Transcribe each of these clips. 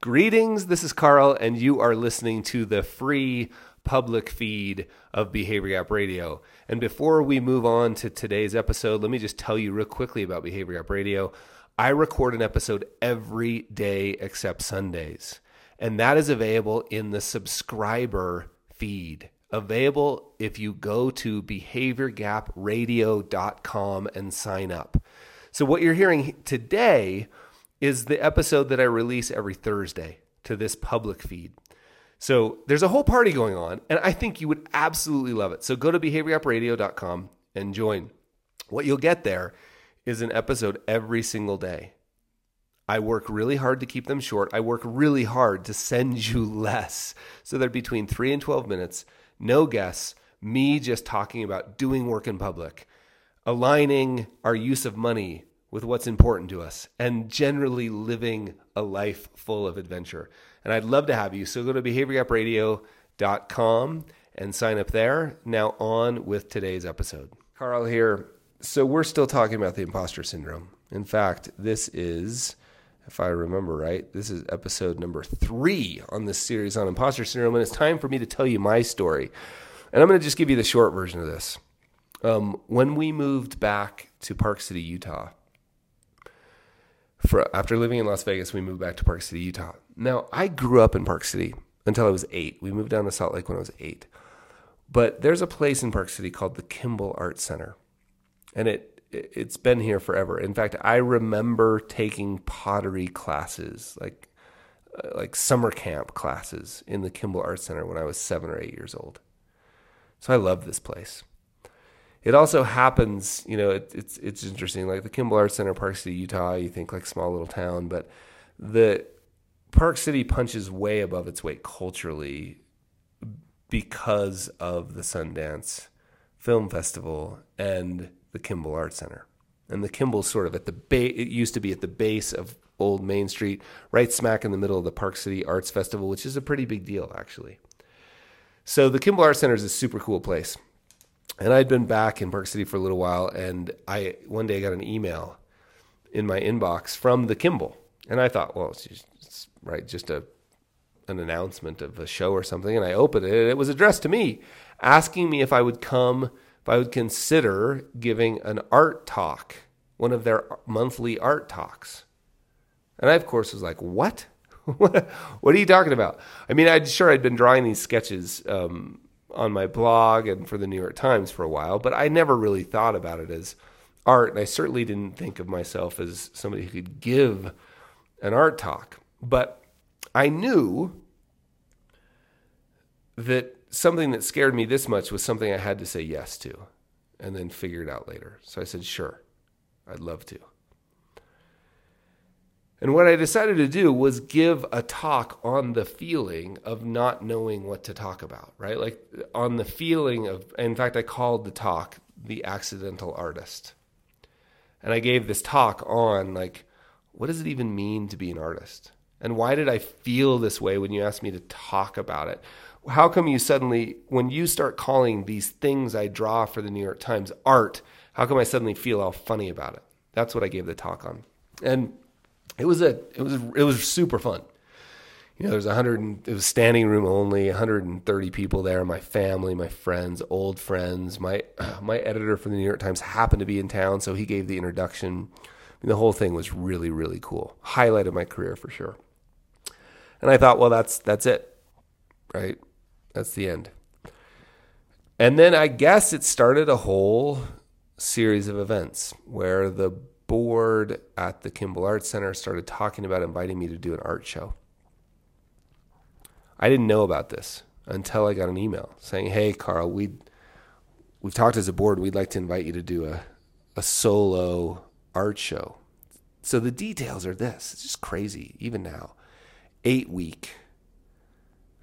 Greetings, this is Carl, and you are listening to the free public feed of Behavior Gap Radio. And before we move on to today's episode, let me just tell you real quickly about Behavior Gap Radio. I record an episode every day except Sundays, and that is available in the subscriber feed. Available if you go to behaviorgapradio.com and sign up. So, what you're hearing today is the episode that I release every Thursday to this public feed. So there's a whole party going on, and I think you would absolutely love it. So go to behaviorgapradio.com and join. What you'll get there is an episode every single day. I work really hard to keep them short. I work really hard to send you less. So they're between three and 12 minutes, no guests, me just talking about doing work in public, aligning our use of money with what's important to us and generally living a life full of adventure. And I'd love to have you. So go to behaviorgapradio.com and sign up there. Now, on with today's episode. Carl here. So, we're still talking about the imposter syndrome. In fact, this is, if I remember right, this is episode number three on this series on imposter syndrome. And it's time for me to tell you my story. And I'm going to just give you the short version of this. Um, when we moved back to Park City, Utah, for, after living in Las Vegas, we moved back to Park City, Utah. Now, I grew up in Park City until I was eight. We moved down to Salt Lake when I was eight. But there's a place in Park City called the Kimball Art Center, and it it's been here forever. In fact, I remember taking pottery classes, like uh, like summer camp classes in the Kimball Art Center when I was seven or eight years old. So I love this place. It also happens, you know, it, it's it's interesting. Like the Kimball Arts Center, Park City, Utah, you think like small little town, but the Park City punches way above its weight culturally because of the Sundance Film Festival and the Kimball Art Center. And the Kimball sort of at the base, it used to be at the base of Old Main Street, right smack in the middle of the Park City Arts Festival, which is a pretty big deal, actually. So the Kimball Art Center is a super cool place. And I'd been back in Park City for a little while, and I one day got an email in my inbox from the Kimball, and I thought, well, it's, just, it's right, just a an announcement of a show or something, and I opened it, and it was addressed to me, asking me if I would come, if I would consider giving an art talk, one of their monthly art talks, and I of course was like, what? what are you talking about? I mean, I'd sure I'd been drawing these sketches. Um, on my blog and for the New York Times for a while, but I never really thought about it as art. And I certainly didn't think of myself as somebody who could give an art talk. But I knew that something that scared me this much was something I had to say yes to and then figure it out later. So I said, sure, I'd love to. And what I decided to do was give a talk on the feeling of not knowing what to talk about, right? Like on the feeling of, in fact, I called the talk The Accidental Artist. And I gave this talk on, like, what does it even mean to be an artist? And why did I feel this way when you asked me to talk about it? How come you suddenly, when you start calling these things I draw for the New York Times art, how come I suddenly feel all funny about it? That's what I gave the talk on. And it was a it was it was super fun. You know, there's a hundred. It was standing room only, 130 people there. My family, my friends, old friends. My my editor from the New York Times happened to be in town, so he gave the introduction. I mean, the whole thing was really really cool. Highlight of my career for sure. And I thought, well, that's that's it, right? That's the end. And then I guess it started a whole series of events where the board at the Kimball Arts Center started talking about inviting me to do an art show. I didn't know about this until I got an email saying, "Hey, Carl, we we've talked as a board. We'd like to invite you to do a a solo art show." So the details are this. It's just crazy even now. 8 week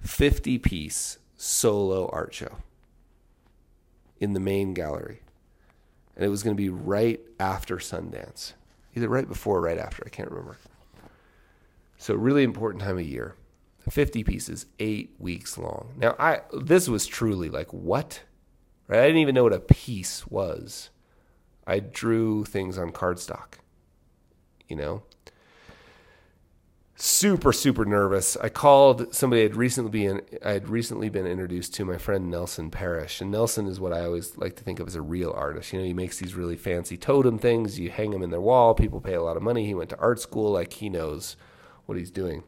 50 piece solo art show in the main gallery and it was going to be right after Sundance, either right before or right after. I can't remember. So really important time of year. 50 pieces, eight weeks long. Now, I this was truly like what? Right? I didn't even know what a piece was. I drew things on cardstock, you know. Super super nervous. I called somebody I'd recently been I had recently been introduced to my friend Nelson Parrish, and Nelson is what I always like to think of as a real artist. You know, he makes these really fancy totem things. You hang them in their wall. People pay a lot of money. He went to art school. Like he knows what he's doing.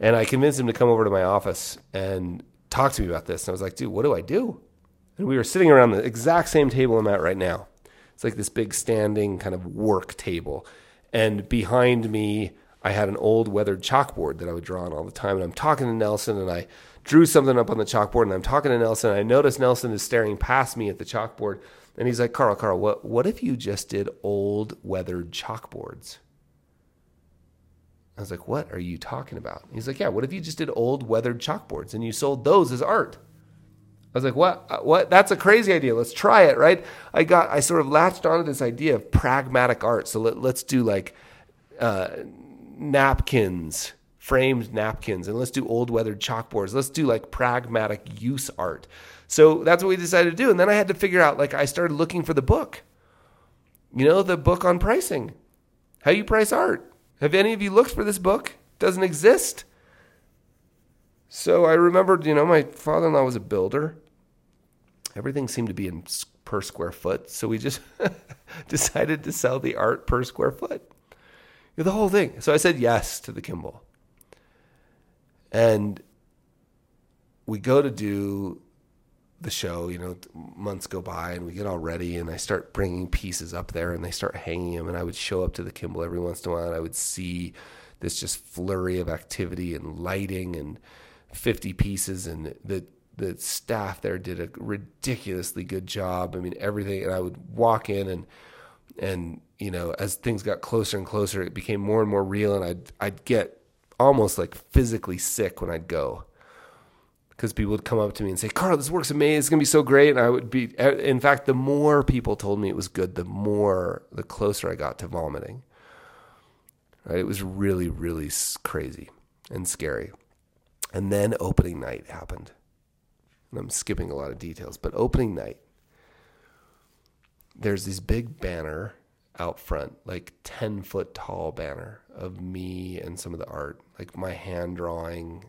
And I convinced him to come over to my office and talk to me about this. And I was like, dude, what do I do? And we were sitting around the exact same table I'm at right now. It's like this big standing kind of work table. And behind me, I had an old weathered chalkboard that I would draw on all the time. And I'm talking to Nelson and I drew something up on the chalkboard and I'm talking to Nelson. And I notice Nelson is staring past me at the chalkboard. And he's like, Carl, Carl, what, what if you just did old weathered chalkboards? I was like, what are you talking about? He's like, yeah, what if you just did old weathered chalkboards and you sold those as art? I was like, what? What? That's a crazy idea. Let's try it, right? I got, I sort of latched onto this idea of pragmatic art. So let, us do like uh, napkins, framed napkins, and let's do old weathered chalkboards. Let's do like pragmatic use art. So that's what we decided to do. And then I had to figure out, like, I started looking for the book, you know, the book on pricing, how you price art. Have any of you looked for this book? Doesn't exist. So I remembered, you know, my father in law was a builder. Everything seemed to be in per square foot. So we just decided to sell the art per square foot the whole thing. So I said yes to the Kimball. And we go to do the show, you know, months go by and we get all ready and I start bringing pieces up there and they start hanging them and I would show up to the Kimball every once in a while and I would see this just flurry of activity and lighting and 50 pieces and the the staff there did a ridiculously good job. I mean everything and I would walk in and and you know, as things got closer and closer, it became more and more real, and I'd I'd get almost like physically sick when I'd go because people would come up to me and say, "Carl, this works amazing. It's gonna be so great." And I would be, in fact, the more people told me it was good, the more the closer I got to vomiting. Right? It was really, really crazy and scary. And then opening night happened. And I'm skipping a lot of details, but opening night, there's this big banner out front, like 10 foot tall banner of me and some of the art, like my hand drawing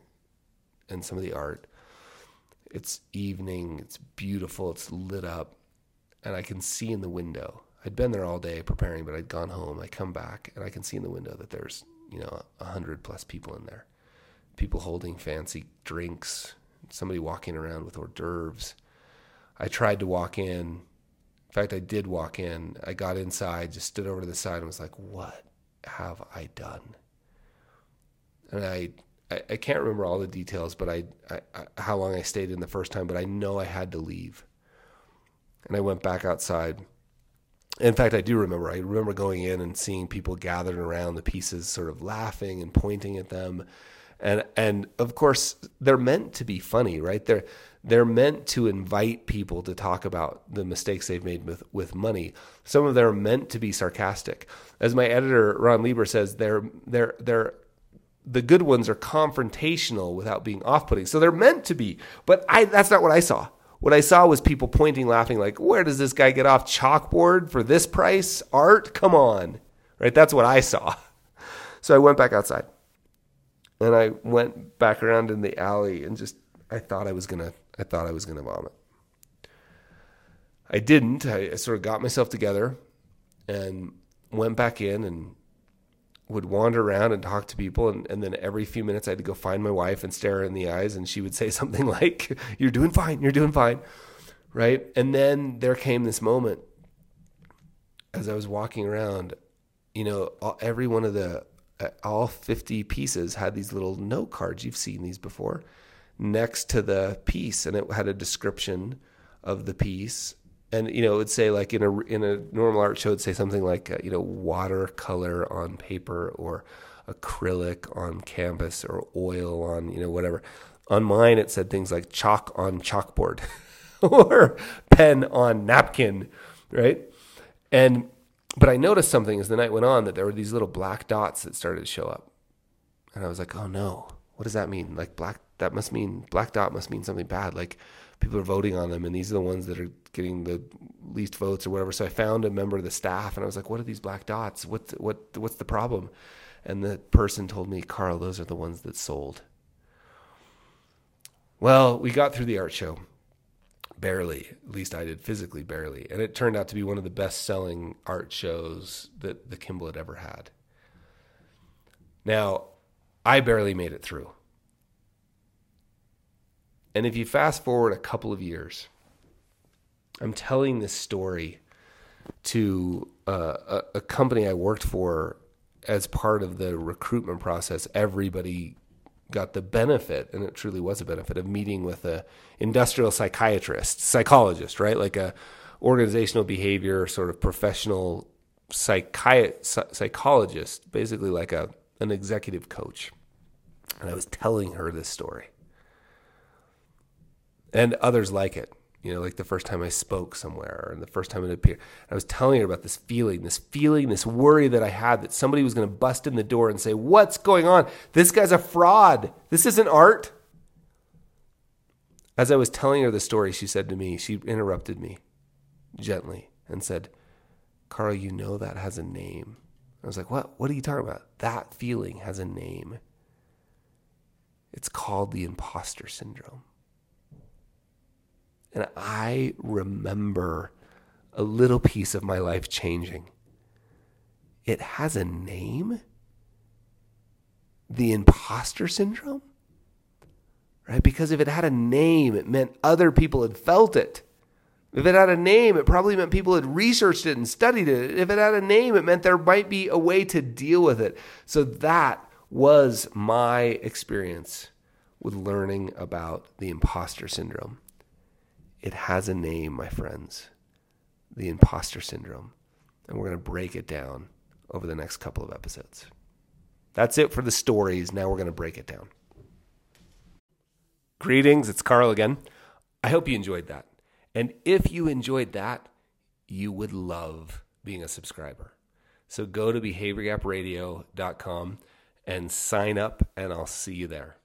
and some of the art. It's evening, it's beautiful, it's lit up, and I can see in the window. I'd been there all day preparing, but I'd gone home. I come back and I can see in the window that there's, you know, a hundred plus people in there. People holding fancy drinks, somebody walking around with hors d'oeuvres. I tried to walk in in fact, I did walk in. I got inside, just stood over to the side, and was like, "What have I done?" And I, I, I can't remember all the details, but I, I, I, how long I stayed in the first time, but I know I had to leave. And I went back outside. In fact, I do remember. I remember going in and seeing people gathered around the pieces, sort of laughing and pointing at them, and and of course they're meant to be funny, right? They're they're meant to invite people to talk about the mistakes they've made with, with money. Some of them are meant to be sarcastic. As my editor Ron Lieber says, they're they're they're the good ones are confrontational without being off-putting. So they're meant to be. But I that's not what I saw. What I saw was people pointing, laughing, like, where does this guy get off chalkboard for this price? Art? Come on. Right? That's what I saw. So I went back outside. And I went back around in the alley and just I thought I was gonna I thought I was going to vomit. I didn't. I, I sort of got myself together and went back in and would wander around and talk to people and, and then every few minutes I had to go find my wife and stare her in the eyes and she would say something like, You're doing fine, you're doing fine. Right. And then there came this moment as I was walking around, you know, all, every one of the uh, all 50 pieces had these little note cards. You've seen these before next to the piece, and it had a description of the piece. And you know, it would say like in a in a normal art show, it'd say something like uh, you know watercolor on paper or acrylic on canvas or oil on you know whatever. On mine, it said things like chalk on chalkboard or pen on napkin, right? And but I noticed something as the night went on that there were these little black dots that started to show up, and I was like, oh no, what does that mean? Like black that must mean black dot must mean something bad. Like people are voting on them, and these are the ones that are getting the least votes or whatever. So I found a member of the staff, and I was like, "What are these black dots? What what what's the problem?" And the person told me, Carl, those are the ones that sold. Well, we got through the art show. Barely, at least I did physically barely. And it turned out to be one of the best selling art shows that the Kimball had ever had. Now, I barely made it through. And if you fast forward a couple of years, I'm telling this story to uh, a, a company I worked for as part of the recruitment process. Everybody got the benefit, and it truly was a benefit of meeting with a industrial psychiatrist, psychologist, right? Like a organizational behavior sort of professional psychi- psychologist, basically like a an executive coach. And I was telling her this story. And others like it you know, like the first time I spoke somewhere and the first time it appeared. I was telling her about this feeling, this feeling, this worry that I had that somebody was going to bust in the door and say, What's going on? This guy's a fraud. This isn't art. As I was telling her the story, she said to me, she interrupted me gently and said, Carl, you know that has a name. I was like, What? What are you talking about? That feeling has a name. It's called the imposter syndrome. And I remember a little piece of my life changing. It has a name? The imposter syndrome? Right? Because if it had a name, it meant other people had felt it. If it had a name, it probably meant people had researched it and studied it. If it had a name, it meant there might be a way to deal with it. So that was my experience with learning about the imposter syndrome. It has a name, my friends the imposter syndrome. And we're going to break it down over the next couple of episodes. That's it for the stories. Now we're going to break it down. Greetings, it's Carl again. I hope you enjoyed that. And if you enjoyed that, you would love being a subscriber. So go to behaviorgapradio.com and sign up, and I'll see you there.